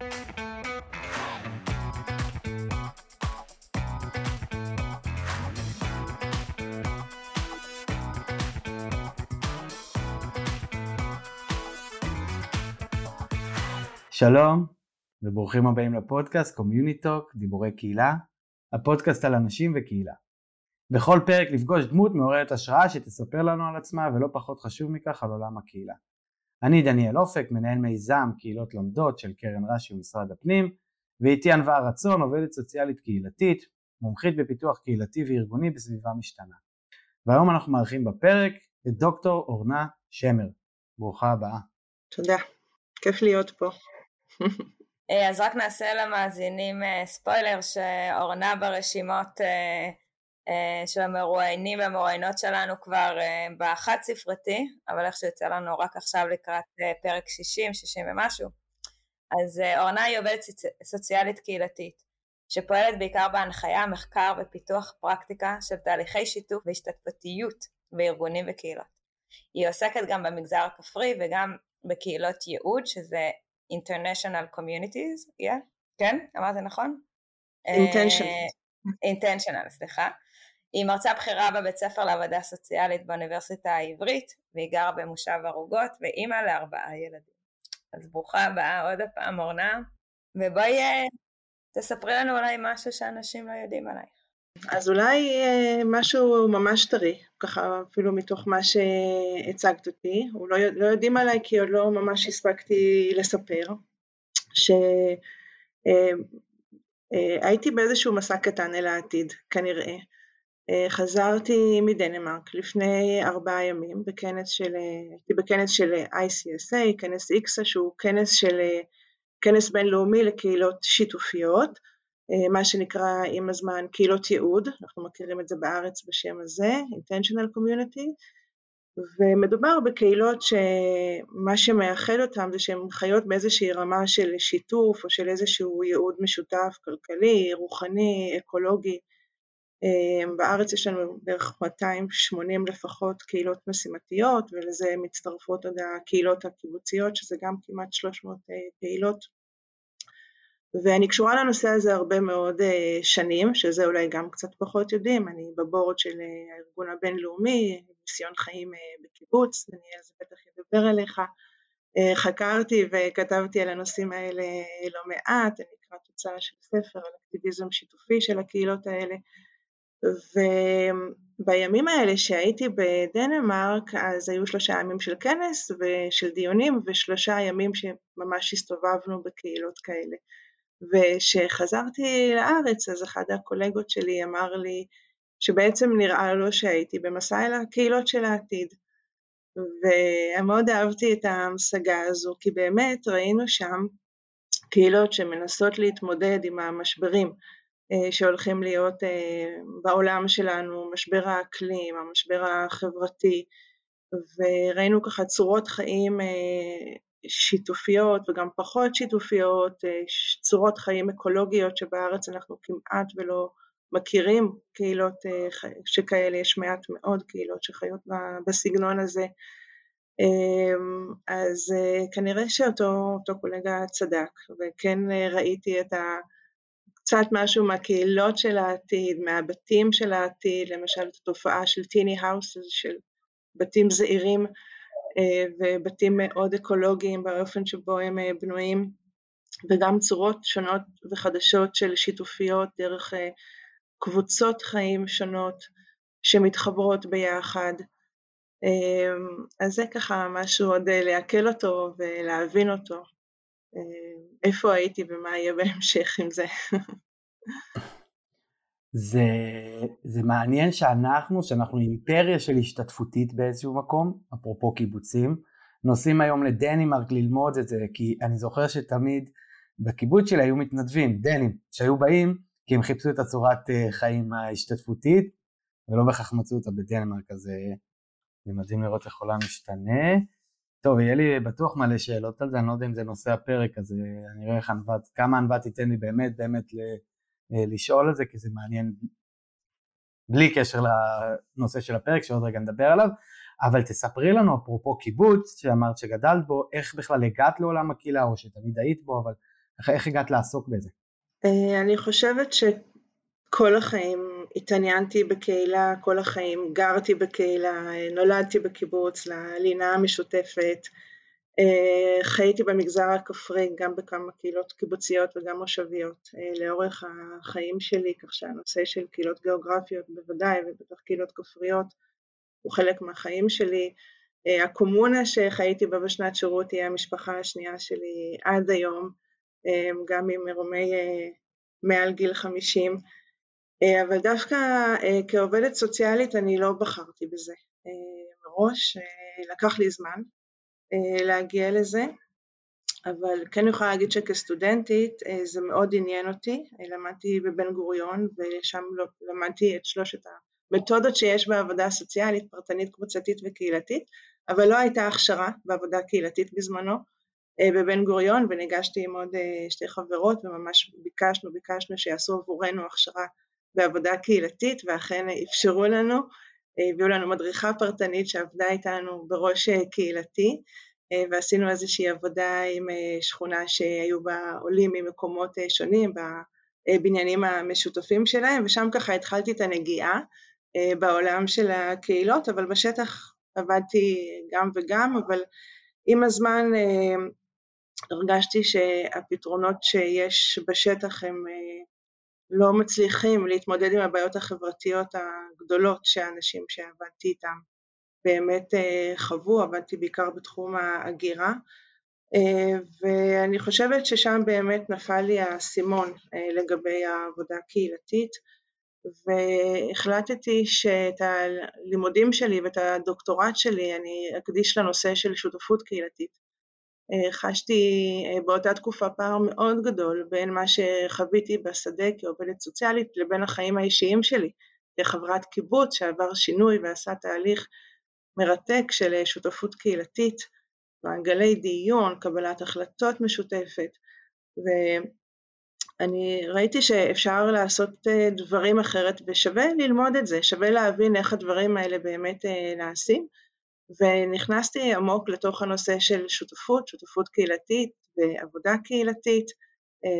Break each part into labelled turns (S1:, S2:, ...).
S1: שלום וברוכים הבאים לפודקאסט CommuniTalk, דיבורי קהילה, הפודקאסט על אנשים וקהילה. בכל פרק נפגוש דמות מעוררת השראה שתספר לנו על עצמה ולא פחות חשוב מכך על עולם הקהילה. אני דניאל אופק, מנהל מיזם קהילות לומדות של קרן רש"י ומשרד הפנים, ואיתי ענווה רצון, עובדת סוציאלית קהילתית, מומחית בפיתוח קהילתי וארגוני בסביבה משתנה. והיום אנחנו מארחים בפרק את דוקטור אורנה שמר. ברוכה הבאה.
S2: תודה, כיף להיות פה.
S3: אה, אז רק נעשה למאזינים אה, ספוילר שאורנה ברשימות אה, של המרואיינים והמרואיינות שלנו כבר באחת ספרתי, אבל איך שיוצא לנו רק עכשיו לקראת פרק 60, 60 ומשהו. אז אורנה היא עובדת סוציאלית קהילתית, שפועלת בעיקר בהנחיה, מחקר ופיתוח פרקטיקה של תהליכי שיתוף והשתתפותיות בארגונים וקהילות. היא עוסקת גם במגזר הכפרי וגם בקהילות ייעוד, שזה International Communities, yeah? כן? אמרתי נכון?
S2: אינטנשיונל.
S3: uh, סליחה. היא מרצה בכירה בבית ספר לעבודה סוציאלית באוניברסיטה העברית, והיא גרה במושב ערוגות, ואימא לארבעה ילדים. אז ברוכה הבאה עוד הפעם, אורנה, ובואי אה, תספרי לנו אולי משהו שאנשים לא יודעים עלייך.
S2: אז אולי אה, משהו ממש טרי, ככה אפילו מתוך מה שהצגת אותי, או לא, לא יודעים עליי כי עוד לא ממש הספקתי לספר, שהייתי אה, באיזשהו מסע קטן אל העתיד, כנראה. חזרתי מדנמרק לפני ארבעה ימים בכנס של, הייתי בכנס של ICSA, כנס איקסה שהוא כנס של, כנס בינלאומי לקהילות שיתופיות, אה, מה שנקרא עם הזמן קהילות ייעוד, אנחנו מכירים את זה בארץ בשם הזה, intentional community, ומדובר בקהילות שמה שמאחד אותן זה שהן חיות באיזושהי רמה של שיתוף או של איזשהו ייעוד משותף, כלכלי, רוחני, אקולוגי. אה, בארץ יש לנו בערך 280 לפחות קהילות משימתיות ולזה מצטרפות עוד הקהילות הקיבוציות שזה גם כמעט 300 אה, קהילות. ואני קשורה לנושא הזה הרבה מאוד אה, שנים, שזה אולי גם קצת פחות יודעים, אני בבורד של אה, הארגון הבינלאומי, ניסיון חיים בקיבוץ, דניאל זה בטח ידבר עליך, חקרתי וכתבתי על הנושאים האלה לא מעט, אני אקרא תוצאה של ספר על אקטיביזם שיתופי של הקהילות האלה, ובימים האלה שהייתי בדנמרק אז היו שלושה ימים של כנס ושל דיונים ושלושה ימים שממש הסתובבנו בקהילות כאלה. וכשחזרתי לארץ אז אחד הקולגות שלי אמר לי שבעצם נראה לו שהייתי במסע אל הקהילות של העתיד. ומאוד אהבתי את ההמשגה הזו, כי באמת ראינו שם קהילות שמנסות להתמודד עם המשברים שהולכים להיות אה, בעולם שלנו, משבר האקלים, המשבר החברתי, וראינו ככה צורות חיים אה, שיתופיות וגם פחות שיתופיות, אה, צורות חיים אקולוגיות שבארץ אנחנו כמעט ולא מכירים קהילות אה, שכאלה, יש מעט מאוד קהילות שחיות בסגנון הזה. אמ, אז אה, כנראה שאותו קולגה צדק, וכן ראיתי את ה... קצת משהו מהקהילות של העתיד, מהבתים של העתיד, למשל את התופעה של טיני האוס, של בתים זעירים אה, ובתים מאוד אקולוגיים באופן שבו הם אה, בנויים וגם צורות שונות וחדשות של שיתופיות דרך אה, קבוצות חיים שונות שמתחברות ביחד. אז זה ככה משהו עוד לעכל אותו ולהבין אותו, איפה הייתי ומה יהיה בהמשך עם זה.
S1: זה, זה מעניין שאנחנו, שאנחנו אימפריה של השתתפותית באיזשהו מקום, אפרופו קיבוצים, נוסעים היום לדנימרק ללמוד את זה, כי אני זוכר שתמיד בקיבוץ שלי היו מתנדבים, דנים, שהיו באים כי הם חיפשו את הצורת אה, חיים ההשתתפותית, ולא בהכרח מצאו אותה בדנמרק, אז אה, זה מדהים לראות איך עולם משתנה. טוב, יהיה לי בטוח מלא שאלות על זה, אני לא יודע אם זה נושא הפרק, אז אה, אני רואה איך ענוות, כמה ענוות תיתן לי באמת באמת אה, לשאול על זה, כי זה מעניין בלי קשר לנושא של הפרק, שעוד רגע נדבר עליו, אבל תספרי לנו, אפרופו קיבוץ, שאמרת שגדלת בו, איך בכלל הגעת לעולם הקהילה, או שתמיד היית בו, אבל איך, איך הגעת לעסוק בזה?
S2: אני חושבת שכל החיים התעניינתי בקהילה, כל החיים גרתי בקהילה, נולדתי בקיבוץ, ללינה המשותפת, חייתי במגזר הכפרי גם בכמה קהילות קיבוציות וגם מושביות לאורך החיים שלי, כך שהנושא של קהילות גיאוגרפיות בוודאי ובטח קהילות כפריות הוא חלק מהחיים שלי. הקומונה שחייתי בה בשנת שירות היא המשפחה השנייה שלי עד היום, גם ממרומי מעל גיל 50, אבל דווקא כעובדת סוציאלית אני לא בחרתי בזה. מראש, לקח לי זמן להגיע לזה, אבל כן יכולה להגיד שכסטודנטית זה מאוד עניין אותי, למדתי בבן גוריון ושם למדתי את שלושת המתודות שיש בעבודה סוציאלית, פרטנית, קבוצתית וקהילתית, אבל לא הייתה הכשרה בעבודה קהילתית בזמנו בבן גוריון וניגשתי עם עוד שתי חברות וממש ביקשנו, ביקשנו שיעשו עבורנו הכשרה בעבודה קהילתית ואכן אפשרו לנו, הביאו לנו מדריכה פרטנית שעבדה איתנו בראש קהילתי ועשינו איזושהי עבודה עם שכונה שהיו בה עולים ממקומות שונים בבניינים המשותפים שלהם ושם ככה התחלתי את הנגיעה בעולם של הקהילות אבל בשטח עבדתי גם וגם אבל עם הזמן הרגשתי שהפתרונות שיש בשטח הם לא מצליחים להתמודד עם הבעיות החברתיות הגדולות שהאנשים שעבדתי איתם באמת חוו, עבדתי בעיקר בתחום ההגירה ואני חושבת ששם באמת נפל לי האסימון לגבי העבודה הקהילתית והחלטתי שאת הלימודים שלי ואת הדוקטורט שלי אני אקדיש לנושא של שותפות קהילתית. חשתי באותה תקופה פער מאוד גדול בין מה שחוויתי בשדה כעובדת סוציאלית לבין החיים האישיים שלי כחברת קיבוץ שעבר שינוי ועשה תהליך מרתק של שותפות קהילתית, מעגלי דיון, קבלת החלטות משותפת ואני ראיתי שאפשר לעשות דברים אחרת ושווה ללמוד את זה, שווה להבין איך הדברים האלה באמת נעשים ונכנסתי עמוק לתוך הנושא של שותפות, שותפות קהילתית ועבודה קהילתית,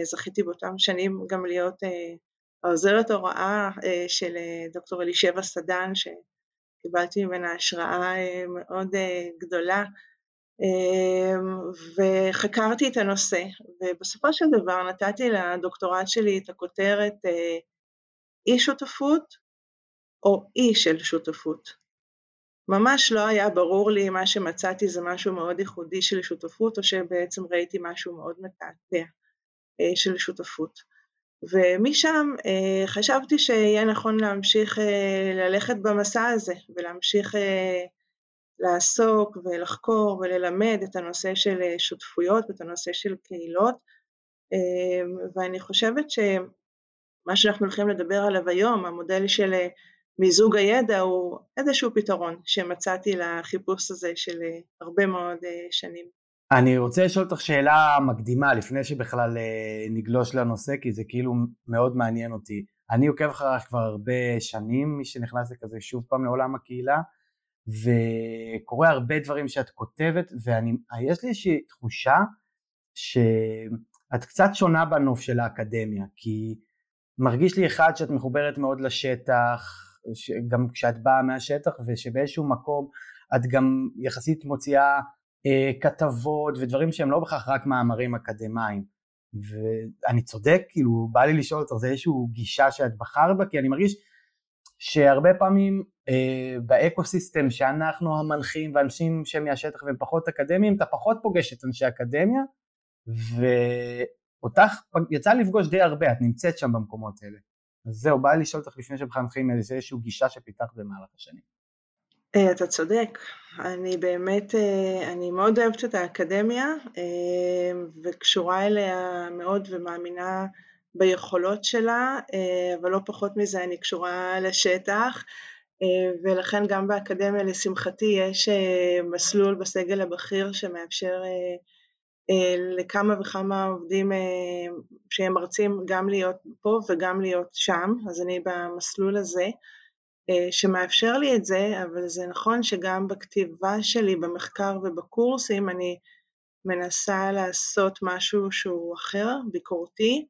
S2: זכיתי באותם שנים גם להיות העוזרת הוראה של דוקטור אלישבע סדן שקיבלתי ממנה השראה מאוד גדולה. וחקרתי את הנושא ובסופו של דבר נתתי לדוקטורט שלי את הכותרת אי שותפות או אי של שותפות ממש לא היה ברור לי אם מה שמצאתי זה משהו מאוד ייחודי של שותפות או שבעצם ראיתי משהו מאוד מתעתע של שותפות. ומשם חשבתי שיהיה נכון להמשיך ללכת במסע הזה ולהמשיך לעסוק ולחקור וללמד את הנושא של שותפויות ואת הנושא של קהילות. ואני חושבת שמה שאנחנו הולכים לדבר עליו היום, המודל של מיזוג הידע הוא איזשהו פתרון שמצאתי לחיפוש הזה של הרבה מאוד שנים.
S1: אני רוצה לשאול אותך שאלה מקדימה לפני שבכלל נגלוש לנושא כי זה כאילו מאוד מעניין אותי. אני עוקב אחריך כבר הרבה שנים, מי שנכנס לכזה שוב פעם לעולם הקהילה וקורה הרבה דברים שאת כותבת ויש לי איזושהי תחושה שאת קצת שונה בנוף של האקדמיה כי מרגיש לי אחד שאת מחוברת מאוד לשטח, גם כשאת באה מהשטח ושבאיזשהו מקום את גם יחסית מוציאה אה, כתבות ודברים שהם לא בהכרח רק מאמרים אקדמיים. ואני צודק? כאילו בא לי לשאול אותך זה איזושהי גישה שאת בחרת בה? כי אני מרגיש שהרבה פעמים אה, באקו סיסטם שאנחנו המנחים ואנשים שהם מהשטח והם פחות אקדמיים אתה פחות פוגש את אנשי אקדמיה ואותך יצא לפגוש די הרבה. את נמצאת שם במקומות האלה אז זהו, בא לי לשאול אותך לפני מתחילים איזושהי גישה שפיתחת במהלך השנים.
S2: אה, אתה צודק, אני באמת, אה, אני מאוד אוהבת את האקדמיה אה, וקשורה אליה מאוד ומאמינה ביכולות שלה, אבל לא פחות מזה אני קשורה לשטח ולכן גם באקדמיה לשמחתי יש מסלול בסגל הבכיר שמאפשר לכמה וכמה עובדים אה, שהם מרצים גם להיות פה וגם להיות שם, אז אני במסלול הזה אה, שמאפשר לי את זה, אבל זה נכון שגם בכתיבה שלי במחקר ובקורסים אני מנסה לעשות משהו שהוא אחר, ביקורתי.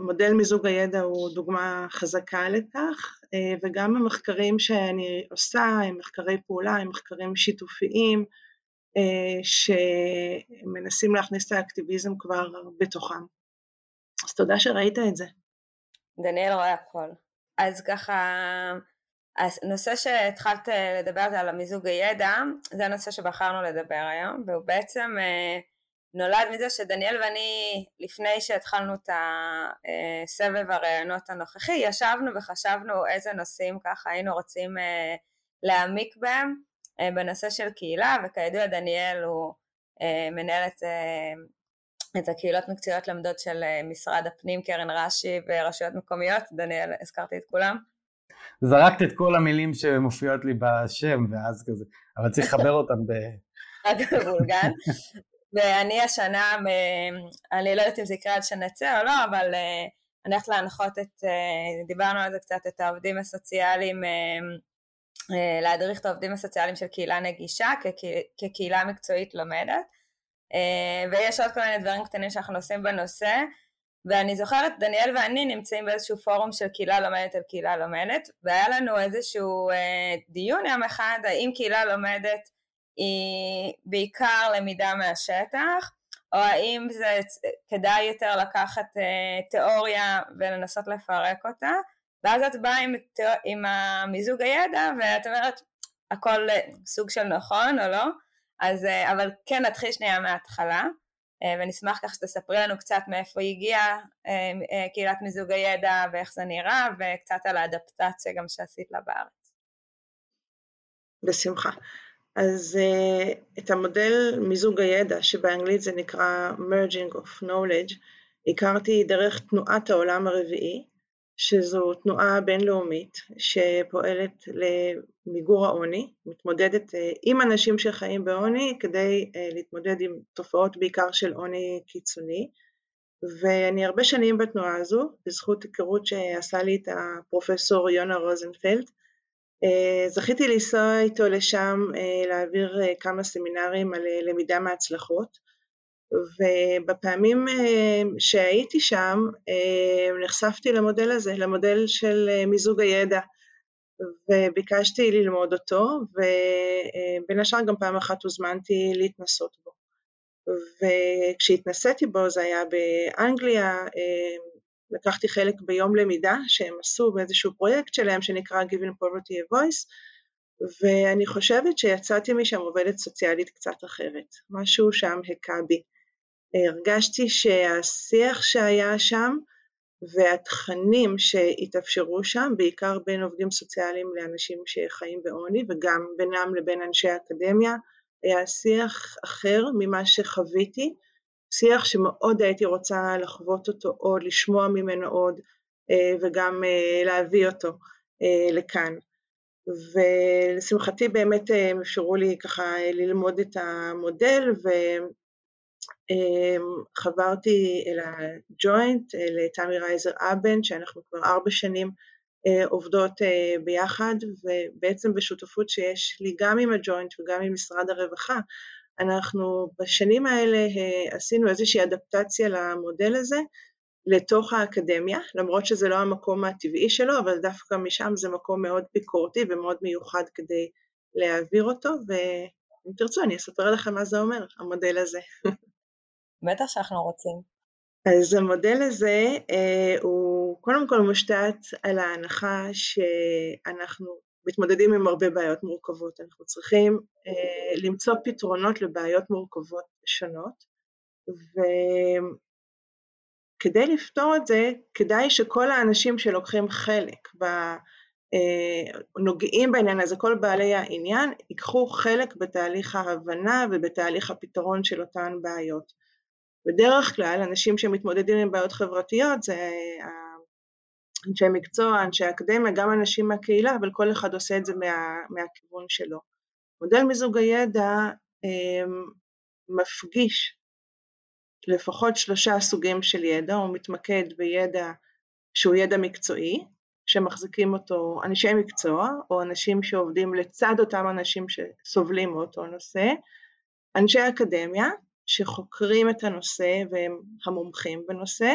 S2: מודל מיזוג הידע הוא דוגמה חזקה לכך, וגם המחקרים שאני עושה הם מחקרי פעולה, הם מחקרים שיתופיים, שמנסים להכניס את האקטיביזם כבר בתוכם. אז תודה שראית את זה.
S3: דניאל רואה הכל. אז ככה, הנושא שהתחלת לדבר על המיזוג הידע, זה הנושא שבחרנו לדבר היום, והוא בעצם אה, נולד מזה שדניאל ואני, לפני שהתחלנו את הסבב הראיונות הנוכחי, ישבנו וחשבנו איזה נושאים ככה היינו רוצים אה, להעמיק בהם אה, בנושא של קהילה, וכידוע דניאל הוא מנהל את את הקהילות מקצועיות למדות של אה, משרד הפנים, קרן רש"י ורשויות מקומיות, דניאל, הזכרתי את כולם.
S1: זרקת את כל המילים שמופיעות לי בשם, ואז כזה, אבל צריך לחבר אותם ב...
S3: רק בבולגן. ואני השנה, אני לא יודעת אם זה יקרה עד שנצא או לא, אבל אה, אני הולכת להנחות את, אה, דיברנו על זה קצת, את העובדים הסוציאליים, להדריך את העובדים הסוציאליים של קהילה נגישה כקהילה מקצועית לומדת. אה, ויש עוד כל מיני דברים קטנים שאנחנו עושים בנושא ואני זוכרת דניאל ואני נמצאים באיזשהו פורום של קהילה לומדת על קהילה לומדת והיה לנו איזשהו אה, דיון יום אחד האם קהילה לומדת היא בעיקר למידה מהשטח או האם זה כדאי יותר לקחת אה, תיאוריה ולנסות לפרק אותה ואז את באה עם, עם המיזוג הידע ואת אומרת הכל סוג של נכון או לא אז אה, אבל כן נתחיל שנייה מההתחלה אה, ונשמח כך שתספרי לנו קצת מאיפה הגיעה אה, קהילת מיזוג הידע ואיך זה נראה וקצת על האדפטציה גם שעשית לה בארץ.
S2: בשמחה. אז את המודל מיזוג הידע שבאנגלית זה נקרא merging of knowledge הכרתי דרך תנועת העולם הרביעי שזו תנועה בינלאומית שפועלת למיגור העוני, מתמודדת אה, עם אנשים שחיים בעוני כדי אה, להתמודד עם תופעות בעיקר של עוני קיצוני ואני הרבה שנים בתנועה הזו, בזכות היכרות שעשה לי את הפרופסור יונה רוזנפלד. אה, זכיתי לנסוע איתו לשם להעביר כמה סמינרים על למידה מהצלחות ובפעמים אה, שהייתי שם אה, נחשפתי למודל הזה, למודל של אה, מיזוג הידע וביקשתי ללמוד אותו ובין השאר גם פעם אחת הוזמנתי להתנסות בו וכשהתנסיתי בו זה היה באנגליה, לקחתי חלק ביום למידה שהם עשו באיזשהו פרויקט שלהם שנקרא Giving Poverty a Voice ואני חושבת שיצאתי משם עובדת סוציאלית קצת אחרת, משהו שם הכה בי. הרגשתי שהשיח שהיה שם והתכנים שהתאפשרו שם, בעיקר בין עובדים סוציאליים לאנשים שחיים בעוני וגם בינם לבין אנשי האקדמיה, היה שיח אחר ממה שחוויתי, שיח שמאוד הייתי רוצה לחוות אותו עוד, לשמוע ממנו עוד אה, וגם אה, להביא אותו אה, לכאן. ולשמחתי באמת הם אפשרו לי ככה ללמוד את המודל אמ, חברתי אל הג'וינט, לתמי רייזר אבן, שאנחנו כבר ארבע שנים אה, עובדות אה, ביחד, ובעצם בשותפות שיש לי גם עם הג'וינט וגם עם משרד הרווחה, אנחנו בשנים האלה אה, עשינו איזושהי אדפטציה למודל הזה לתוך האקדמיה, למרות שזה לא המקום הטבעי שלו, אבל דווקא משם זה מקום מאוד ביקורתי ומאוד מיוחד כדי להעביר אותו, ואם תרצו אני אספר לכם מה זה אומר, המודל הזה.
S3: בטח שאנחנו רוצים.
S2: אז המודל הזה אה, הוא קודם כל מושתת על ההנחה שאנחנו מתמודדים עם הרבה בעיות מורכבות, אנחנו צריכים אה, למצוא פתרונות לבעיות מורכבות שונות, וכדי לפתור את זה כדאי שכל האנשים שלוקחים חלק ב... אה, נוגעים בעניין הזה, כל בעלי העניין, ייקחו חלק בתהליך ההבנה ובתהליך הפתרון של אותן בעיות. בדרך כלל אנשים שמתמודדים עם בעיות חברתיות זה אנשי מקצוע, אנשי אקדמיה, גם אנשים מהקהילה, אבל כל אחד עושה את זה מה, מהכיוון שלו. מודל מיזוג הידע אמ, מפגיש לפחות שלושה סוגים של ידע, הוא מתמקד בידע שהוא ידע מקצועי, שמחזיקים אותו אנשי מקצוע, או אנשים שעובדים לצד אותם אנשים שסובלים מאותו נושא, אנשי אקדמיה שחוקרים את הנושא והם המומחים בנושא,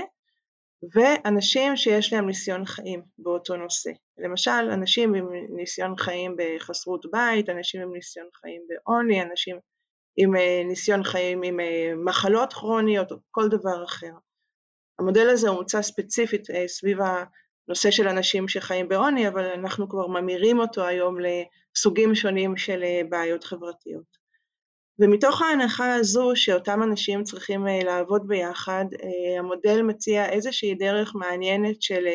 S2: ואנשים שיש להם ניסיון חיים באותו נושא. למשל, אנשים עם ניסיון חיים בחסרות בית, אנשים עם ניסיון חיים בעוני, אנשים עם אה, ניסיון חיים עם אה, מחלות כרוניות או כל דבר אחר. המודל הזה הוא מוצע ספציפית אה, סביב הנושא של אנשים שחיים בעוני, אבל אנחנו כבר ממירים אותו היום לסוגים שונים של בעיות חברתיות. ומתוך ההנחה הזו שאותם אנשים צריכים לעבוד ביחד, המודל מציע איזושהי דרך מעניינת של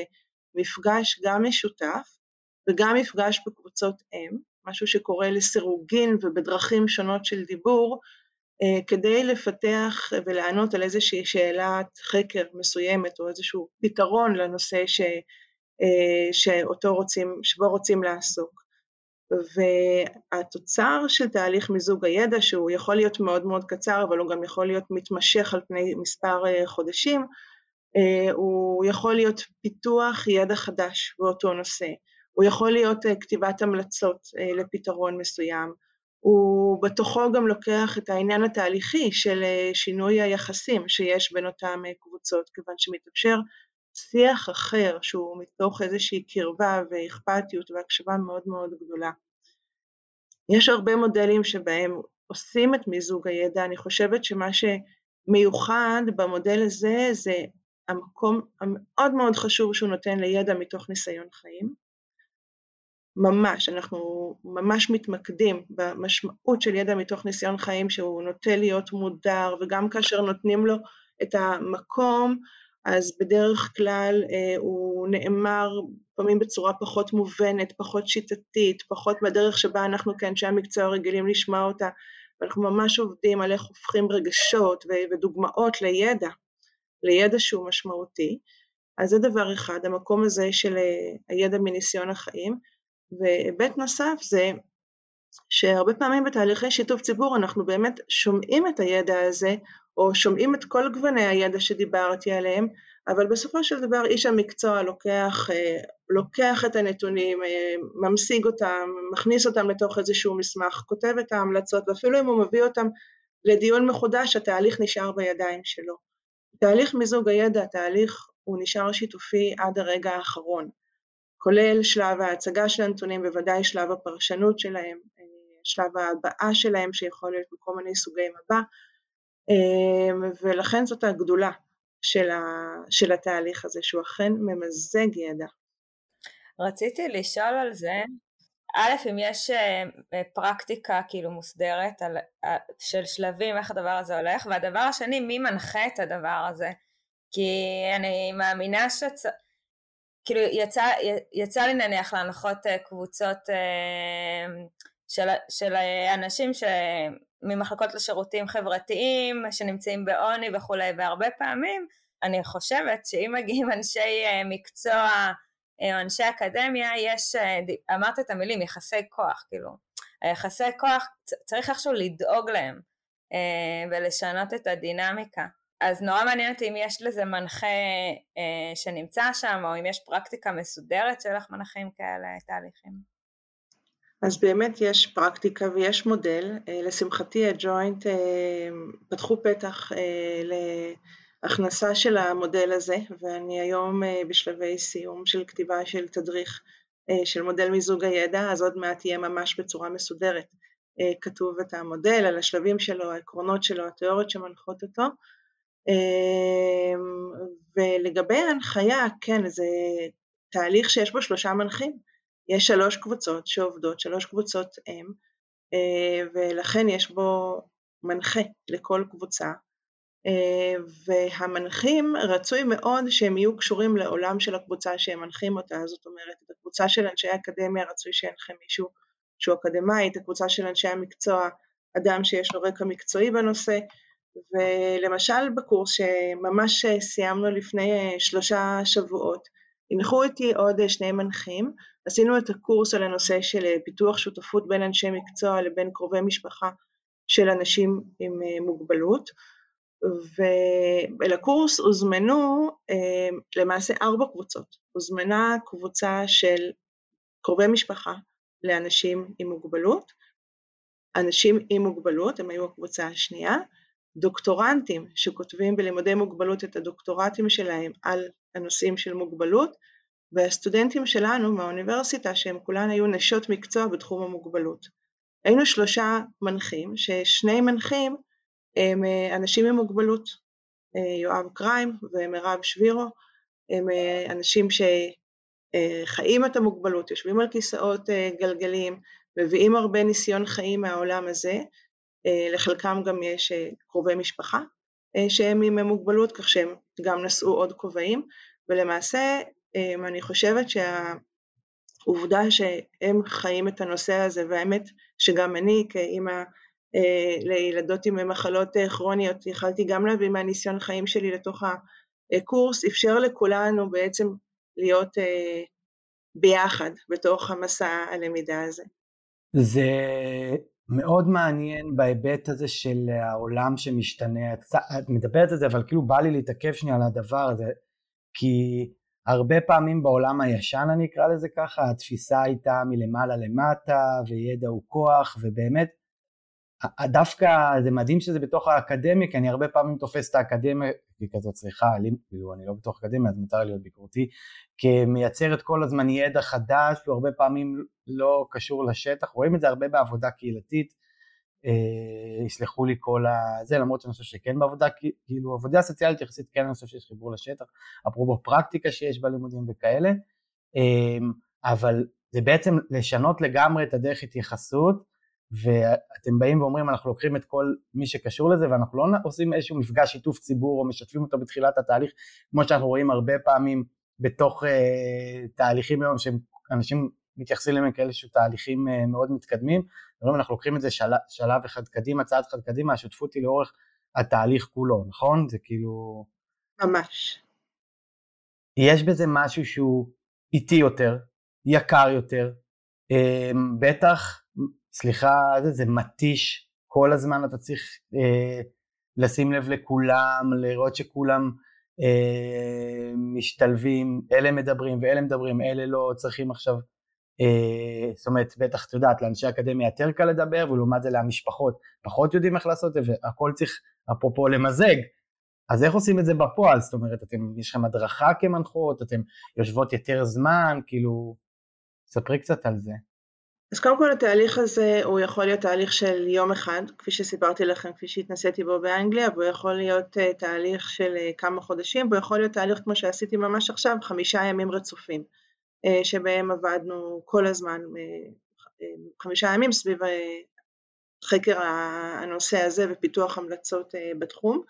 S2: מפגש גם משותף וגם מפגש בקבוצות אם, משהו שקורה לסירוגין ובדרכים שונות של דיבור, אה, כדי לפתח ולענות על איזושהי שאלת חקר מסוימת או איזשהו פתרון לנושא ש, אה, שאותו רוצים, שבו רוצים לעסוק. והתוצר של תהליך מיזוג הידע, שהוא יכול להיות מאוד מאוד קצר, אבל הוא גם יכול להיות מתמשך על פני מספר אה, חודשים, הוא יכול להיות פיתוח ידע חדש באותו נושא. הוא יכול להיות אה, כתיבת המלצות אה, לפתרון מסוים, הוא בתוכו גם לוקח את העניין התהליכי של אה, שינוי היחסים שיש בין אותן קבוצות, כיוון שמתאפשר שיח אחר שהוא מתוך איזושהי קרבה ואכפתיות והקשבה מאוד מאוד גדולה. יש הרבה מודלים שבהם עושים את מיזוג הידע, אני חושבת שמה שמיוחד במודל הזה זה המקום המאוד מאוד חשוב שהוא נותן לידע מתוך ניסיון חיים, ממש, אנחנו ממש מתמקדים במשמעות של ידע מתוך ניסיון חיים שהוא נוטה להיות מודר וגם כאשר נותנים לו את המקום אז בדרך כלל אה, הוא נאמר לפעמים בצורה פחות מובנת, פחות שיטתית, פחות בדרך שבה אנחנו כאנשי המקצוע רגילים לשמוע אותה. ואנחנו ממש עובדים על איך הופכים רגשות ודוגמאות לידע, לידע שהוא משמעותי. אז זה דבר אחד, המקום הזה של אה, הידע מניסיון החיים. והיבט נוסף זה שהרבה פעמים בתהליכי שיתוף ציבור אנחנו באמת שומעים את הידע הזה, או שומעים את כל גווני הידע שדיברתי עליהם, אבל בסופו של דבר איש המקצוע לוקח, אה, לוקח את הנתונים, אה, ממשיג אותם, מכניס אותם לתוך איזשהו מסמך, כותב את ההמלצות, ואפילו אם הוא מביא אותם לדיון מחודש, התהליך נשאר בידיים שלו. תהליך מיזוג הידע, התהליך הוא נשאר שיתופי עד הרגע האחרון. כולל שלב ההצגה של הנתונים, בוודאי שלב הפרשנות שלהם, שלב ההבעה שלהם שיכול להיות בכל מיני סוגי מבע, אה, ולכן זאת הגדולה של, ה, של התהליך הזה, שהוא אכן ממזג ידע.
S3: רציתי לשאול על זה, א', אם יש אה, פרקטיקה כאילו מוסדרת על, של שלבים, איך הדבר הזה הולך, והדבר השני, מי מנחה את הדבר הזה? כי אני מאמינה שצ... כאילו יצא, יצא לי נניח להנחות אה, קבוצות אה, של, של אנשים. ממחלקות לשירותים חברתיים שנמצאים בעוני וכולי, והרבה פעמים אני חושבת שאם מגיעים אנשי אה, מקצוע או אנשי אקדמיה, יש, אמרת את המילים, יחסי כוח, כאילו, היחסי כוח, צריך איכשהו לדאוג להם ולשנות את הדינמיקה. אז נורא מעניין אותי אם יש לזה מנחה אה, שנמצא שם, או אם יש פרקטיקה מסודרת של איך מנחים כאלה תהליכים.
S2: אז באמת יש פרקטיקה ויש מודל. אה, לשמחתי הג'וינט אה, פתחו פתח אה, להכנסה של המודל הזה, ואני היום בשלבי סיום של כתיבה של תדריך של מודל מיזוג הידע, אז עוד מעט יהיה ממש בצורה מסודרת. כתוב את המודל, על השלבים שלו, העקרונות שלו, התיאוריות שמנחות אותו, ולגבי ההנחיה, כן, זה תהליך שיש בו שלושה מנחים. יש שלוש קבוצות שעובדות, שלוש קבוצות אם, אה, ולכן יש בו מנחה לכל קבוצה, אה, והמנחים רצוי מאוד שהם יהיו קשורים לעולם של הקבוצה שהם מנחים אותה, זאת אומרת, את הקבוצה של אנשי האקדמיה רצוי שינחה מישהו שהוא אקדמאי, את הקבוצה של אנשי המקצוע, אדם שיש לו רקע מקצועי בנושא, ולמשל בקורס שממש סיימנו לפני שלושה שבועות, הנחו איתי עוד שני מנחים, עשינו את הקורס על הנושא של פיתוח שותפות בין אנשי מקצוע לבין קרובי משפחה של אנשים עם מוגבלות, ולקורס הוזמנו למעשה ארבע קבוצות, הוזמנה קבוצה של קרובי משפחה לאנשים עם מוגבלות, אנשים עם מוגבלות, הם היו הקבוצה השנייה, דוקטורנטים שכותבים בלימודי מוגבלות את הדוקטורטים שלהם על הנושאים של מוגבלות, והסטודנטים שלנו מהאוניברסיטה שהם כולן היו נשות מקצוע בתחום המוגבלות. היינו שלושה מנחים, ששני מנחים הם אה, אנשים עם מוגבלות, אה, יואב קריים ומירב שבירו, הם אה, אנשים שחיים את המוגבלות, יושבים על כיסאות גלגלים, מביאים הרבה ניסיון חיים מהעולם הזה, לחלקם גם יש קרובי משפחה שהם עם מוגבלות, כך שהם גם נשאו עוד כובעים, ולמעשה אני חושבת שהעובדה שהם חיים את הנושא הזה, והאמת שגם אני כאימא אה, לילדות עם מחלות אה, כרוניות, יכלתי גם להביא מהניסיון חיים שלי לתוך הקורס, אפשר לכולנו בעצם להיות אה, ביחד בתוך המסע הלמידה הזה.
S1: זה מאוד מעניין בהיבט הזה של העולם שמשתנה, את מדברת על זה אבל כאילו בא לי להתעכב שנייה על הדבר הזה, כי הרבה פעמים בעולם הישן אני אקרא לזה ככה, התפיסה הייתה מלמעלה למטה וידע הוא כוח ובאמת דווקא זה מדהים שזה בתוך האקדמיה, כי אני הרבה פעמים תופס את האקדמיה ככזאת סליחה, כאילו אני לא בתוך אקדמיה אז מותר להיות ביקורתי, כמייצרת כל הזמן ידע חדש והרבה פעמים לא קשור לשטח, רואים את זה הרבה בעבודה קהילתית, יסלחו לי כל הזה, למרות שאני חושב שכן בעבודה, כאילו עבודה סוציאלית יחסית כן אני חושב שיש חיבור לשטח, אפרופו פרקטיקה שיש בלימודים וכאלה, אה, אבל זה בעצם לשנות לגמרי את הדרך התייחסות, ואתם באים ואומרים אנחנו לוקחים את כל מי שקשור לזה ואנחנו לא עושים איזשהו מפגש שיתוף ציבור או משתפים אותו בתחילת התהליך כמו שאנחנו רואים הרבה פעמים בתוך uh, תהליכים היום שאנשים מתייחסים אליהם כאיזשהו תהליכים uh, מאוד מתקדמים, אומרים אנחנו לוקחים את זה של, שלב אחד קדימה, צעד אחד קדימה, השותפות היא לאורך התהליך כולו, נכון? זה כאילו...
S2: ממש.
S1: יש בזה משהו שהוא איטי יותר, יקר יותר, um, בטח סליחה, זה, זה מתיש, כל הזמן אתה צריך אה, לשים לב לכולם, לראות שכולם אה, משתלבים, אלה מדברים ואלה מדברים, אלה לא צריכים עכשיו, אה, זאת אומרת, בטח את יודעת, לאנשי אקדמיה יותר קל לדבר, ולעומת זה למשפחות פחות יודעים איך לעשות את זה, והכל צריך אפרופו למזג. אז איך עושים את זה בפועל? זאת אומרת, אתם, יש לכם הדרכה כמנחות, אתם יושבות יותר זמן, כאילו, ספרי קצת על זה.
S2: אז קודם כל התהליך הזה הוא יכול להיות תהליך של יום אחד, כפי שסיפרתי לכם, כפי שהתנסיתי בו באנגליה, והוא יכול להיות uh, תהליך של uh, כמה חודשים, והוא יכול להיות תהליך כמו שעשיתי ממש עכשיו, חמישה ימים רצופים, שבהם עבדנו כל הזמן, uh, חמישה ימים סביב חקר הנושא הזה ופיתוח המלצות בתחום.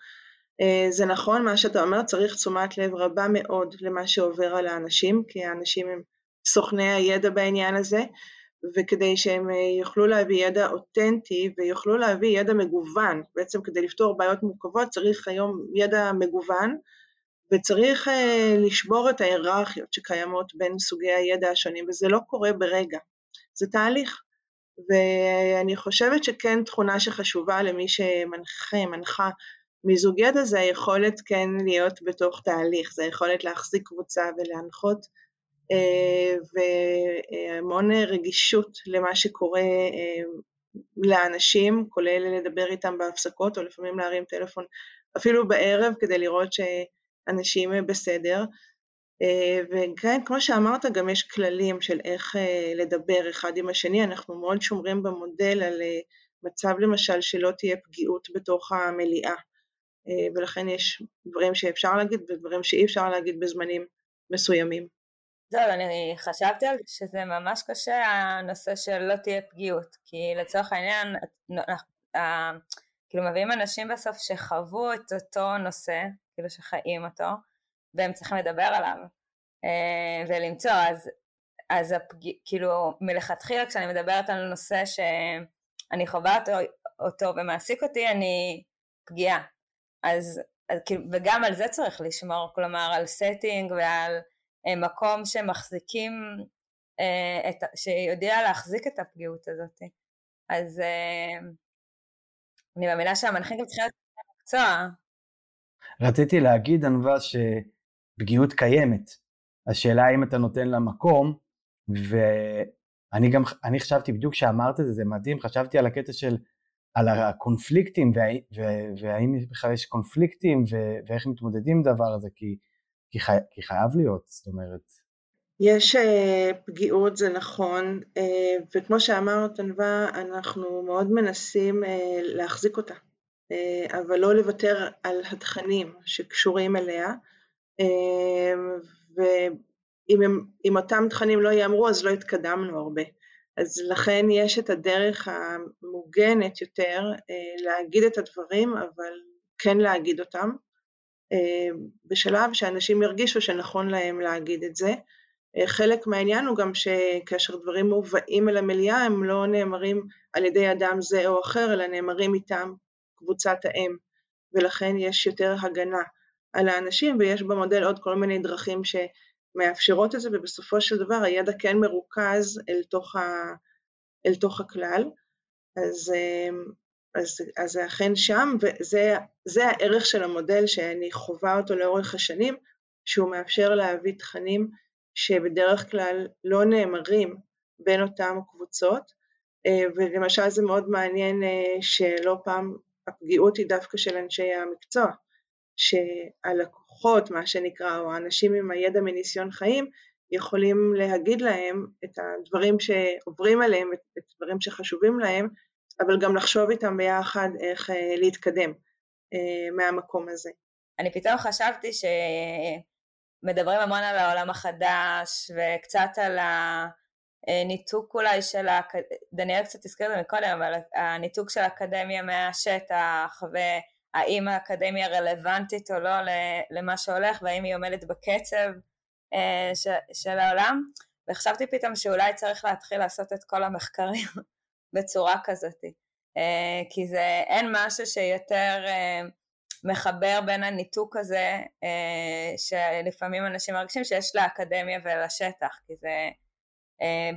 S2: זה נכון, מה שאתה אומר, צריך תשומת לב רבה מאוד למה שעובר על האנשים, כי האנשים הם סוכני הידע בעניין הזה. וכדי שהם אה, יוכלו להביא ידע אותנטי ויוכלו להביא ידע מגוון, בעצם כדי לפתור בעיות מורכבות צריך היום ידע מגוון וצריך uh, לשבור את ההיררכיות שקיימות בין סוגי הידע השונים וזה לא קורה ברגע, זה תהליך. ואני חושבת שכן תכונה שחשובה למי שמנחה, מנחה מזוג ידע זה היכולת כן להיות בתוך תהליך, זה היכולת להחזיק קבוצה ולהנחות אה, והמון רגישות למה שקורה אה, לאנשים, כולל לדבר איתם בהפסקות או לפעמים להרים טלפון אפילו בערב כדי לראות שאנשים בסדר. אה, וכן, כמו שאמרת, גם יש כללים של איך לדבר אחד עם השני, אנחנו מאוד שומרים במודל על מצב למשל שלא תהיה פגיעות בתוך המליאה, ולכן יש דברים שאפשר להגיד ודברים שאי אפשר להגיד בזמנים מסוימים.
S3: זהו, אני חשבתי על זה שזה ממש קשה הנושא של לא תהיה פגיעות, כי לצורך העניין, כאילו מביאים אנשים בסוף שחוו את אותו נושא, כאילו שחיים אותו, והם צריכים לדבר עליו אה, ולמצוא, אז, אז הפג... כאילו מלכתחילה כשאני מדברת על נושא שאני חווה אותו, אותו ומעסיק אותי, אני פגיעה. אז, אז כאילו, וגם על זה צריך לשמור, כלומר על setting ועל אה, מקום שמחזיקים, אה, את, שיודע להחזיק את הפגיעות הזאת. אז אני מאמינה שהמנחים גם צריכים להיות מקצוע.
S1: רציתי להגיד, ענווה, שפגיעות קיימת. השאלה אם אתה נותן לה מקום, אני גם, אני חשבתי בדיוק כשאמרת את זה, זה מדהים, חשבתי על הקטע של, על הקונפליקטים, והאם בכלל יש קונפליקטים, ואיך מתמודדים עם הדבר הזה, כי, כי, חי, כי חייב להיות, זאת אומרת.
S2: יש uh, פגיעות, זה נכון, uh, וכמו שאמרת, ענווה, אנחנו מאוד מנסים uh, להחזיק אותה, אבל לא לוותר על התכנים שקשורים אליה, uh, ואם אותם תכנים לא ייאמרו, אז לא התקדמנו הרבה. אז לכן יש את הדרך המוגנת יותר uh, להגיד את הדברים, אבל כן להגיד אותם, בשלב שאנשים ירגישו שנכון להם להגיד את זה. אה, חלק מהעניין הוא גם שכאשר דברים מובאים אל המליאה הם לא נאמרים על ידי אדם זה או אחר, אלא נאמרים מטעם קבוצת האם, ולכן יש יותר הגנה על האנשים ויש במודל עוד כל מיני דרכים שמאפשרות את זה, ובסופו של דבר הידע כן מרוכז אל תוך, ה, אל תוך הכלל. אז, אה, אז, אז זה אכן שם, וזה הערך של המודל שאני חווה אותו לאורך השנים, שהוא מאפשר להביא תכנים שבדרך כלל לא נאמרים בין אותן קבוצות, אה, ולמשל זה מאוד מעניין אה, שלא פעם הפגיעות היא דווקא של אנשי המקצוע, שהלקוחות, מה שנקרא, או האנשים עם הידע מניסיון חיים, יכולים להגיד להם את הדברים שעוברים עליהם, את הדברים שחשובים להם, אבל גם לחשוב איתם ביחד איך אה, להתקדם מהמקום הזה.
S3: אני פתאום חשבתי ש... מדברים המון על העולם החדש וקצת על הניתוק אולי של, האק... דניאל קצת הזכיר את זה מקודם, אבל הניתוק של האקדמיה מהשטח והאם האקדמיה רלוונטית או לא למה שהולך והאם היא עומדת בקצב אה, ש... של העולם. וחשבתי פתאום שאולי צריך להתחיל לעשות את כל המחקרים בצורה כזאת. אה, כי זה אין משהו שיותר אה, מחבר בין הניתוק הזה אה, שלפעמים אנשים מרגישים שיש לאקדמיה ולשטח, כי זה אה,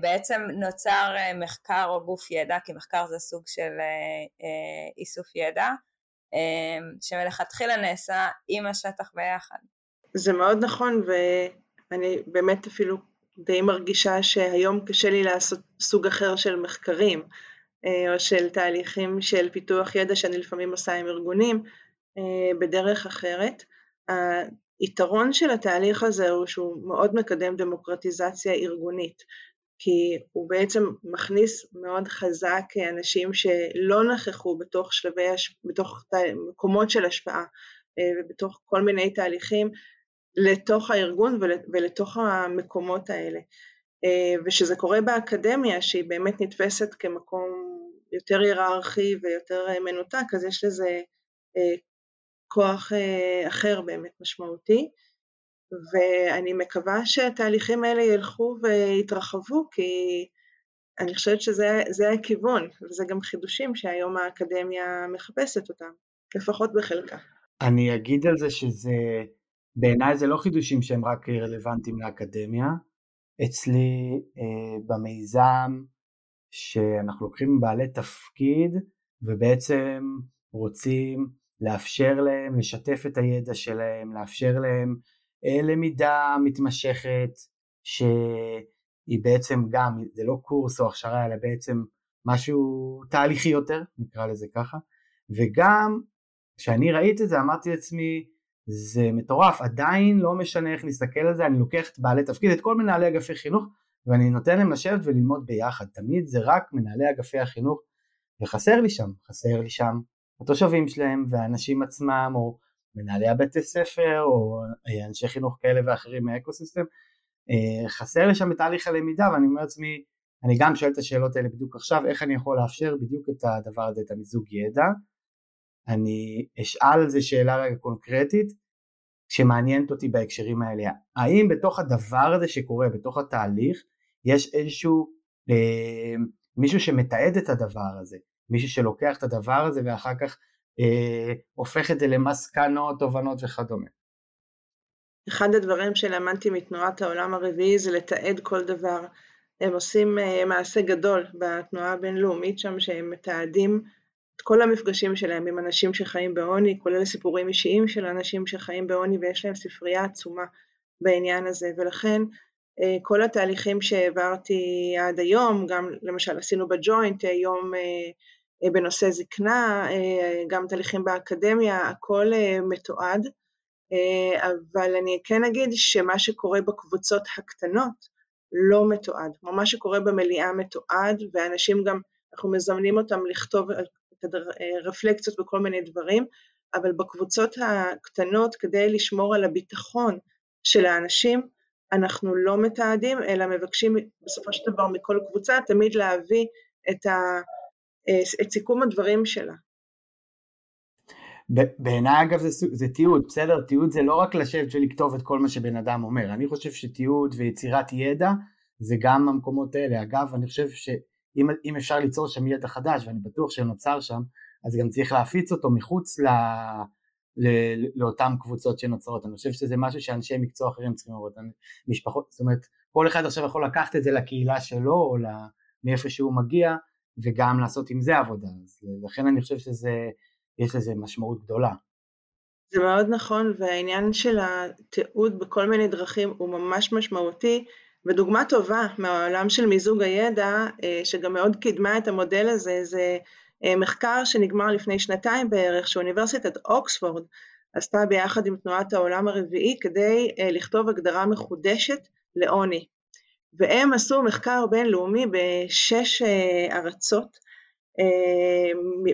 S3: בעצם נוצר אה, מחקר או גוף ידע, כי מחקר זה סוג של איסוף ידע, שמלכתחילה נעשה עם השטח ביחד.
S2: זה מאוד נכון ואני באמת אפילו די מרגישה שהיום קשה לי לעשות סוג אחר של מחקרים או של תהליכים של פיתוח ידע שאני לפעמים עושה עם ארגונים, אה, בדרך אחרת. היתרון של התהליך הזה הוא שהוא מאוד מקדם דמוקרטיזציה ארגונית, כי הוא בעצם מכניס מאוד חזק אנשים שלא נכחו בתוך שלבי, בתוך מקומות של השפעה אה, ובתוך כל מיני תהליכים לתוך הארגון ולתוך המקומות האלה. אה, ושזה קורה באקדמיה שהיא באמת נתפסת כמקום יותר היררכי ויותר מנותק, אז יש לזה כוח אה, אחר באמת משמעותי, ואני מקווה שהתהליכים האלה ילכו ויתרחבו, כי אני חושבת שזה הכיוון, וזה גם חידושים שהיום האקדמיה מחפשת אותם, לפחות בחלקה.
S1: אני אגיד על זה שזה, בעיניי זה לא חידושים שהם רק רלוונטיים לאקדמיה, אצלי אה, במיזם שאנחנו לוקחים בעלי תפקיד ובעצם רוצים לאפשר להם לשתף את הידע שלהם, לאפשר להם למידה מתמשכת שהיא בעצם גם, זה לא קורס או הכשרה אלא בעצם משהו תהליכי יותר, נקרא לזה ככה, וגם כשאני ראיתי את זה אמרתי לעצמי זה מטורף, עדיין לא משנה איך להסתכל על זה, אני לוקח את בעלי תפקיד, את כל מנהלי אגפי חינוך ואני נותן להם לשבת וללמוד ביחד, תמיד זה רק מנהלי אגפי החינוך וחסר לי שם, חסר לי שם התושבים שלהם והאנשים עצמם או מנהלי הבתי ספר או אנשי חינוך כאלה ואחרים מהאקוסיסטם אה, חסר לי שם את תהליך הלמידה ואני אומר לעצמי אני גם שואל את השאלות האלה בדיוק עכשיו איך אני יכול לאפשר בדיוק את הדבר הזה את המיזוג ידע? אני אשאל על זה שאלה רגע קונקרטית שמעניינת אותי בהקשרים האלה. האם בתוך הדבר הזה שקורה בתוך התהליך יש איזשהו אה, מישהו שמתעד את הדבר הזה? מישהו שלוקח את הדבר הזה ואחר כך אה, הופך את זה למסקנות, תובנות וכדומה.
S2: אחד הדברים שלמדתי מתנועת העולם הרביעי זה לתעד כל דבר. הם עושים אה, מעשה גדול בתנועה הבינלאומית שם, שהם מתעדים את כל המפגשים שלהם עם אנשים שחיים בעוני, כולל סיפורים אישיים של אנשים שחיים בעוני ויש להם ספרייה עצומה בעניין הזה, ולכן כל התהליכים שהעברתי עד היום, גם למשל עשינו בג'וינט יום בנושא זקנה, גם תהליכים באקדמיה, הכל מתועד, אבל אני כן אגיד שמה שקורה בקבוצות הקטנות לא מתועד, כלומר מה שקורה במליאה מתועד ואנשים גם, אנחנו מזמנים אותם לכתוב את הרפלקציות וכל מיני דברים, אבל בקבוצות הקטנות כדי לשמור על הביטחון של האנשים אנחנו לא מתעדים אלא מבקשים בסופו של דבר מכל קבוצה תמיד להביא את, ה, את סיכום הדברים שלה.
S1: בעיניי אגב זה, זה תיעוד, בסדר? תיעוד זה לא רק לשבת ולכתוב את כל מה שבן אדם אומר, אני חושב שתיעוד ויצירת ידע זה גם המקומות האלה. אגב, אני חושב שאם אפשר ליצור שם ידע חדש, ואני בטוח שנוצר שם, אז גם צריך להפיץ אותו מחוץ ל... ל... לאותן קבוצות שנוצרות. אני חושב שזה משהו שאנשי מקצוע אחרים צריכים לראות. משפחות, זאת אומרת, כל אחד עכשיו יכול לקחת את זה לקהילה שלו, או מאיפה שהוא מגיע, וגם לעשות עם זה עבודה. אז לכן אני חושב שזה, יש לזה משמעות גדולה.
S2: זה מאוד נכון, והעניין של התיעוד בכל מיני דרכים הוא ממש משמעותי, ודוגמה טובה מהעולם של מיזוג הידע, אה, שגם מאוד קידמה את המודל הזה, זה אה, מחקר שנגמר לפני שנתיים בערך, שאוניברסיטת אוקספורד עשתה ביחד עם תנועת העולם הרביעי כדי אה, לכתוב הגדרה מחודשת לעוני. והם עשו מחקר בינלאומי בשש ארצות,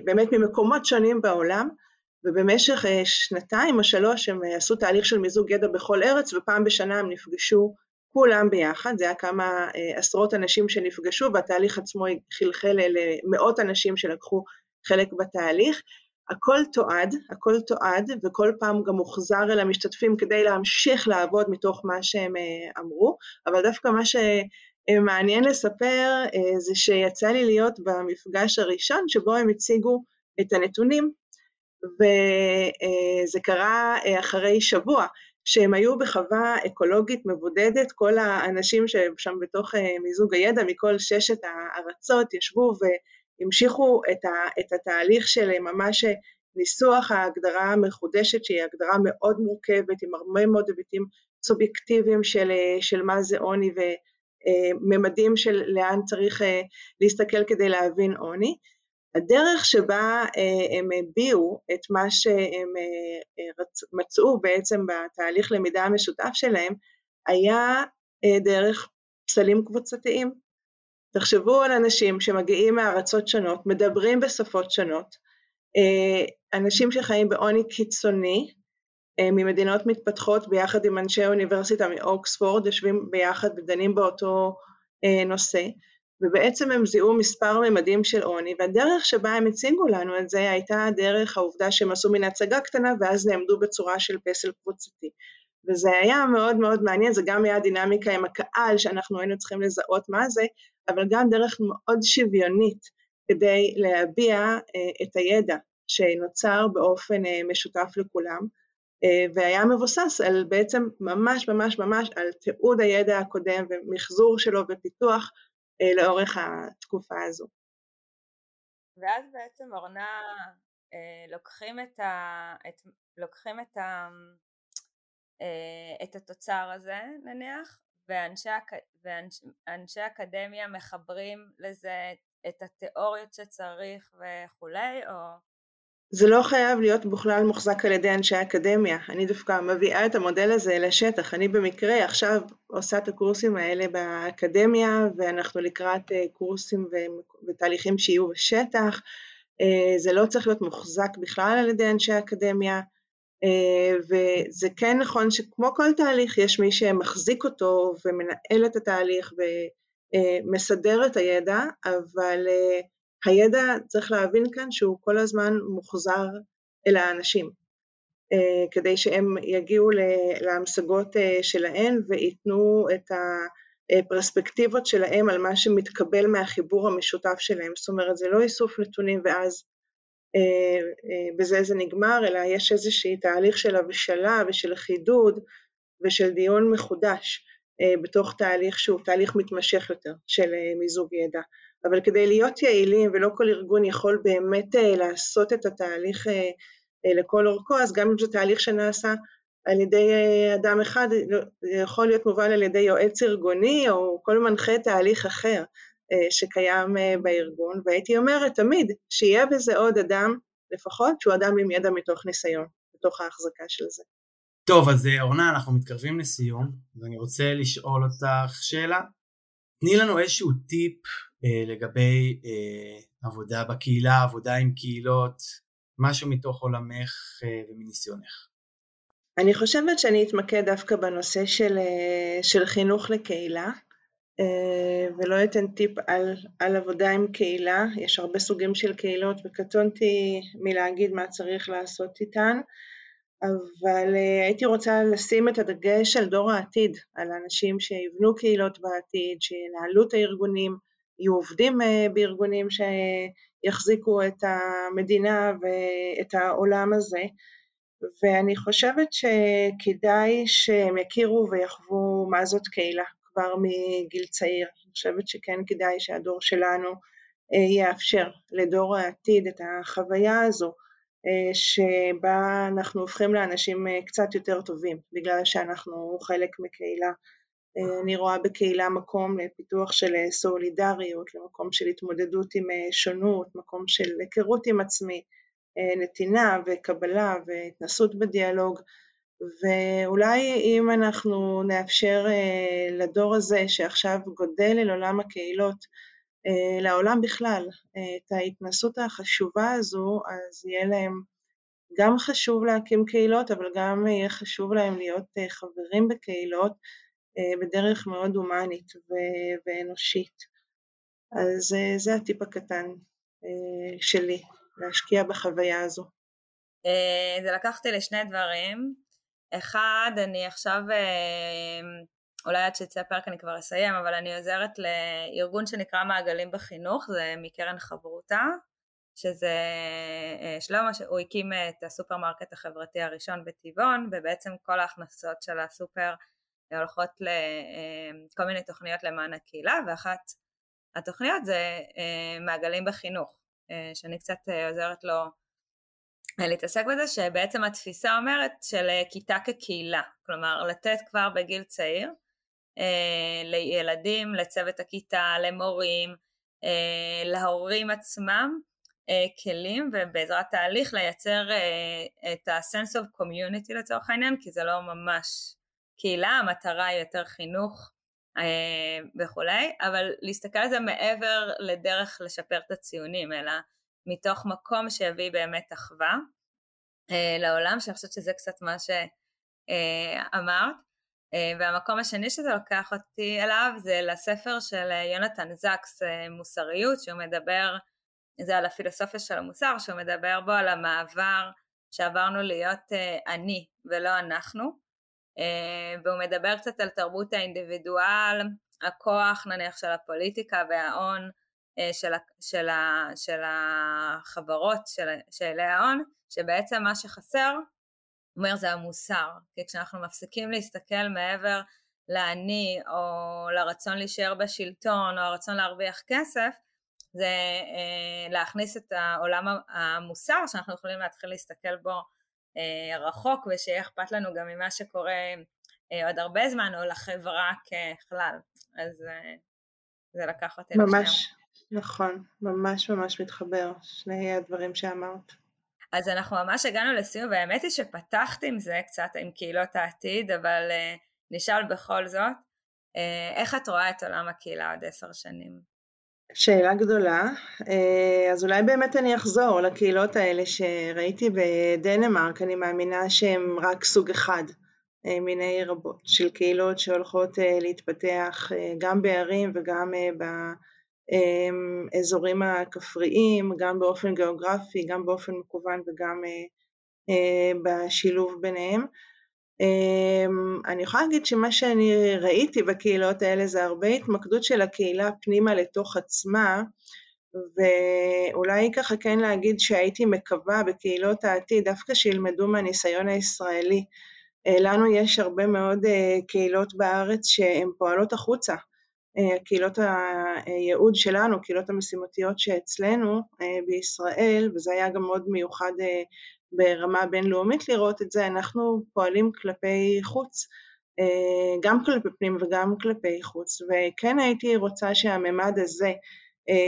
S2: באמת ממקומות שונים בעולם, ובמשך שנתיים או שלוש הם עשו תהליך של מיזוג ידע בכל ארץ, ופעם בשנה הם נפגשו כולם ביחד, זה היה כמה אה, עשרות אנשים שנפגשו והתהליך עצמו חלחל למאות אנשים שלקחו חלק בתהליך. הכל תועד, הכל תועד וכל פעם גם מוחזר אל המשתתפים כדי להמשיך לעבוד מתוך מה שהם אה, אמרו, אבל דווקא מה שמעניין לספר אה, זה שיצא לי להיות במפגש הראשון שבו הם הציגו את הנתונים וזה קרה אחרי שבוע. שהם היו בחווה אקולוגית מבודדת, כל האנשים ששם בתוך אה, מיזוג הידע מכל ששת הארצות ישבו והמשיכו את, ה, את התהליך של ממש ניסוח ההגדרה המחודשת שהיא הגדרה מאוד מורכבת עם הרבה מאוד היבטים סובייקטיביים של, של מה זה עוני וממדים של לאן צריך אה, להסתכל כדי להבין עוני. הדרך שבה אה, הם הביעו את מה שהם אה, אה, מצאו בעצם בתהליך למידה המשותף שלהם היה דרך פסלים קבוצתיים. תחשבו על אנשים שמגיעים מארצות שונות, מדברים בשפות שונות, אנשים שחיים בעוני קיצוני ממדינות מתפתחות ביחד עם אנשי אוניברסיטה מאוקספורד, יושבים ביחד ודנים באותו נושא, ובעצם הם זיהו מספר ממדים של עוני, והדרך שבה הם הציגו לנו את זה הייתה דרך העובדה שהם עשו מין הצגה קטנה ואז נעמדו בצורה של פסל קבוצתי. וזה היה מאוד מאוד מעניין, זה גם היה דינמיקה עם הקהל שאנחנו היינו צריכים לזהות מה זה, אבל גם דרך מאוד שוויונית כדי להביע אה, את הידע שנוצר באופן אה, משותף לכולם, אה, והיה מבוסס על בעצם ממש ממש ממש על תיעוד הידע הקודם ומחזור שלו ופיתוח אה, לאורך התקופה הזו.
S3: ואז בעצם אורנה אה, לוקחים את, ה, את, לוקחים את, ה, את התוצר הזה נניח ואנשי, ואנשי אקדמיה מחברים לזה את התיאוריות שצריך וכולי או?
S2: זה לא חייב להיות בכלל מוחזק על ידי אנשי אקדמיה, אני דווקא מביאה את המודל הזה לשטח, אני במקרה עכשיו עושה את הקורסים האלה באקדמיה ואנחנו לקראת אה, קורסים ותהליכים שיהיו בשטח, אה, זה לא צריך להיות מוחזק בכלל על ידי אנשי אקדמיה אה, וזה כן נכון שכמו כל תהליך יש מי שמחזיק אותו ומנהל את התהליך ומסדר את הידע, אבל הידע צריך להבין כאן שהוא כל הזמן מוחזר אל האנשים, אה, כדי שהם יגיעו להמשגות אה, שלהם וייתנו את הפרספקטיבות שלהם על מה שמתקבל מהחיבור המשותף שלהם, זאת אומרת זה לא איסוף נתונים ואז אה, בזה זה נגמר, אלא יש איזשהי תהליך של הבשלה ושל חידוד ושל דיון מחודש בתוך תהליך שהוא תהליך מתמשך יותר של מיזוג ידע. אבל כדי להיות יעילים ולא כל ארגון יכול באמת אה, לעשות את התהליך אה, אה, לכל אורכו, אז גם אם זה תהליך שנעשה על ידי אדם אחד, זה יכול להיות מובל על ידי יועץ ארגוני או כל מנחה תהליך אחר שקיים בארגון, והייתי אומרת תמיד שיהיה בזה עוד אדם, לפחות שהוא אדם עם ידע מתוך ניסיון, בתוך ההחזקה של זה.
S1: טוב, אז אורנה, אנחנו מתקרבים לסיום, ואני רוצה לשאול אותך שאלה. תני לנו איזשהו טיפ אה, לגבי אה, עבודה בקהילה, עבודה עם קהילות, משהו מתוך עולמך אה, ומניסיונך.
S2: אני חושבת שאני אתמקד דווקא בנושא של, אה, של חינוך לקהילה, אה, ולא אתן טיפ על, על עבודה עם קהילה, יש הרבה סוגים של קהילות וקטונתי מלהגיד מה צריך לעשות איתן, אבל אה, הייתי רוצה לשים את הדגש על דור העתיד, על אנשים שיבנו קהילות בעתיד, שינהלו את הארגונים, יהיו עובדים אה, בארגונים שיחזיקו את המדינה ואת העולם הזה, ואני חושבת שכדאי שהם יכירו ויחוו מה זאת קהילה כבר מגיל צעיר. אני חושבת שכן כדאי שהדור שלנו אה, יאפשר לדור העתיד את החוויה הזו אה, שבה אנחנו הופכים לאנשים אה, קצת יותר טובים, בגלל שאנחנו חלק מקהילה. אני רואה בקהילה מקום לפיתוח של סולידריות, למקום של התמודדות עם שונות, מקום של היכרות עם עצמי, נתינה וקבלה והתנסות בדיאלוג, ואולי אם אנחנו נאפשר לדור הזה שעכשיו גודל אל עולם הקהילות, אה, לעולם בכלל, אה, את ההתנסות החשובה הזו, אז יהיה להם גם חשוב להקים קהילות, אבל גם יהיה חשוב להם להיות אה, חברים בקהילות בדרך מאוד הומנית ואנושית. אז זה הטיפ הקטן שלי, להשקיע בחוויה הזו.
S3: זה לקח אותי לשני דברים. אחד, אני עכשיו אולי עד שיצא הפרק אני כבר אסיים, אבל אני עוזרת לארגון שנקרא מעגלים בחינוך, זה מקרן חברותה, שזה אה, שלמה, הוא הקים את הסופרמרקט החברתי הראשון בטבעון, ובעצם כל ההכנסות של הסופר הולכות לכל אה, מיני תוכניות למען הקהילה, ואחת התוכניות זה אה, מעגלים בחינוך, שאני קצת עוזרת לו להתעסק בזה, שבעצם התפיסה אומרת של כיתה כקהילה, כלומר לתת כבר בגיל צעיר אה, לילדים, לצוות הכיתה, למורים, אה, להורים עצמם, אה, כלים ובעזרת תהליך לייצר את ה-sense of community לצורך העניין, כי זה לא ממש קהילה, המטרה היא יותר חינוך וכולי, אבל להסתכל על זה מעבר לדרך לשפר את הציונים, אלא מתוך מקום שיביא באמת אחווה לעולם, שאני חושבת שזה קצת מה שאמרת. אה, והמקום השני שזה לוקח אותי אליו זה לספר של אה, יונתן זקס אה, מוסריות שהוא מדבר, זה על הפילוסופיה של המוסר, שהוא מדבר בו על המעבר שעברנו להיות אני ולא אנחנו והוא מדבר קצת על תרבות האינדיבידואל, הכוח נניח של הפוליטיקה וההון של, של, של החברות של, של ההון, שבעצם מה שחסר אומר זה המוסר, כי כשאנחנו מפסיקים להסתכל מעבר לאני או לרצון להישאר בשלטון או הרצון להרוויח כסף, זה אה, להכניס את העולם המוסר שאנחנו יכולים להתחיל להסתכל בו אה, רחוק ושיהיה אכפת לנו גם ממה שקורה אה, עוד הרבה זמן או לחברה ככלל, אז אה, זה לקח אותי
S2: ממש, לשנייה. נכון, ממש ממש מתחבר, שני הדברים שאמרת.
S3: אז אנחנו ממש הגענו לסיום, והאמת היא שפתחת עם זה קצת, עם קהילות העתיד, אבל uh, נשאל בכל זאת, uh, איך את רואה את עולם הקהילה עוד עשר שנים?
S2: שאלה גדולה, uh, אז אולי באמת אני אחזור לקהילות האלה שראיתי בדנמרק, אני מאמינה שהן רק סוג אחד uh, מיני רבות של קהילות שהולכות uh, להתפתח uh, גם בערים וגם uh, ב... האזורים אמ, הכפריים, גם באופן גיאוגרפי, גם באופן מקוון וגם אה, אה, בשילוב ביניהם. אמ, אני יכולה להגיד שמה שאני ראיתי בקהילות האלה זה הרבה התמקדות של הקהילה פנימה לתוך עצמה, ואולי ככה כן להגיד שהייתי מקווה בקהילות העתיד דווקא שילמדו מהניסיון הישראלי. אה, לנו יש הרבה מאוד קהילות בארץ שהן פועלות החוצה, קהילות הייעוד שלנו, קהילות המשימתיות שאצלנו אה, בישראל, וזה היה גם מאוד מיוחד אה, ברמה בינלאומית לראות את זה, אנחנו פועלים כלפי חוץ, גם כלפי פנים וגם כלפי חוץ, וכן הייתי רוצה שהממד הזה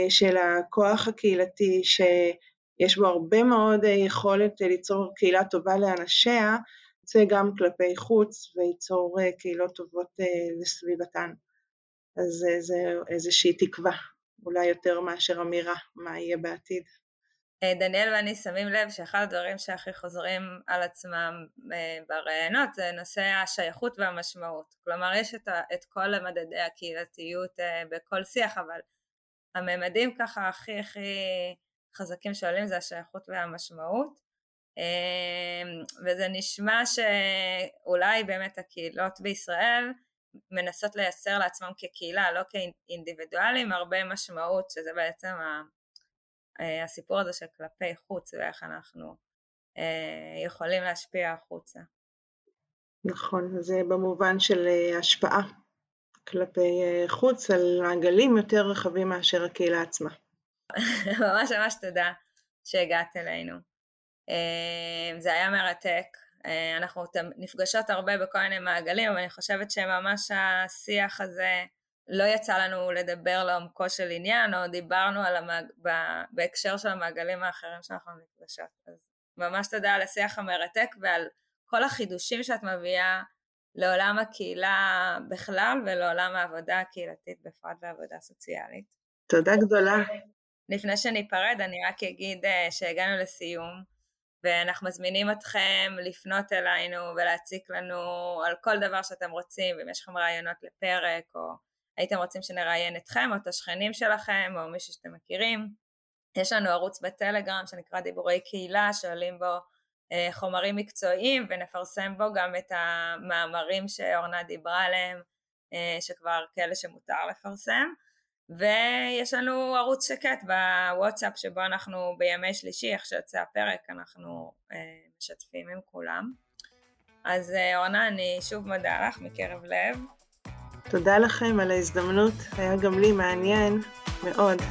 S2: של הכוח הקהילתי, שיש בו הרבה מאוד יכולת ליצור קהילה טובה לאנשיה, יוצא גם כלפי חוץ וייצור קהילות טובות לסביבתן. אז זה איזושהי תקווה, אולי יותר מאשר אמירה מה יהיה בעתיד.
S3: אה, דניאל ואני שמים לב שאחד הדברים שהכי חוזרים על עצמם אה, בראיונות זה נושא השייכות והמשמעות. כלומר, יש את, את כל מדדי הקהילתיות אה, בכל שיח, אבל הממדים ככה הכי הכי חזקים שעולים זה השייכות והמשמעות. וזה נשמע שאולי באמת הקהילות בישראל מנסות לייצר לעצמם כקהילה, לא כאינדיבידואלים, הרבה משמעות, שזה בעצם אה, הסיפור הזה של כלפי חוץ ואיך אנחנו אה, יכולים להשפיע החוצה.
S2: נכון, זה במובן של אה, השפעה כלפי חוץ על מעגלים יותר רחבים מאשר הקהילה עצמה.
S3: ממש ממש תודה שהגעת אלינו. זה היה מרתק, אנחנו נפגשות הרבה בכל מיני מעגלים, אבל אני חושבת שממש השיח הזה לא יצא לנו לדבר לעומקו של עניין, או דיברנו על המעג... בהקשר של המעגלים האחרים שאנחנו נפגשות. אז ממש תודה על השיח המרתק ועל כל החידושים שאת מביאה לעולם הקהילה בכלל ולעולם העבודה הקהילתית בפרט ועבודה סוציאלית.
S2: תודה גדולה.
S3: לפני שניפרד אני רק אגיד אה, שהגענו לסיום ואנחנו מזמינים אתכם לפנות אלינו ולהציק לנו על כל דבר שאתם רוצים, ואם יש לכם רעיונות לפרק או הייתם רוצים שנראיין אתכם או את השכנים שלכם או מישהו שאתם מכירים. יש לנו ערוץ בטלגרם שנקרא דיבורי קהילה שעולים בו אה, חומרים מקצועיים ונפרסם בו גם את המאמרים שאורנה דיברה עליהם אה, שכבר כאלה שמותר לפרסם ויש לנו ערוץ שקט בוואטסאפ שבו אנחנו בימי שלישי איך שיוצא הפרק אנחנו אה, משתפים עם כולם. אז אורנה אני שוב מודה לך מקרב לב.
S2: תודה לכם על ההזדמנות, היה גם לי מעניין מאוד.